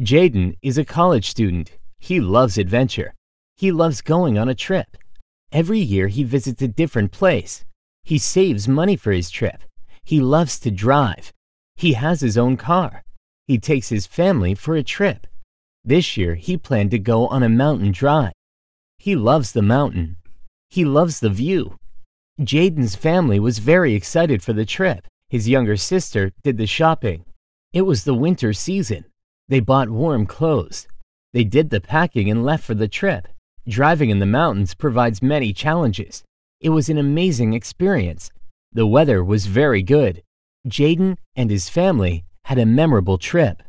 Jayden is a college student. He loves adventure. He loves going on a trip. Every year he visits a different place. He saves money for his trip. He loves to drive. He has his own car. He takes his family for a trip. This year he planned to go on a mountain drive. He loves the mountain. He loves the view. Jayden's family was very excited for the trip. His younger sister did the shopping. It was the winter season. They bought warm clothes. They did the packing and left for the trip. Driving in the mountains provides many challenges. It was an amazing experience. The weather was very good. Jayden and his family had a memorable trip.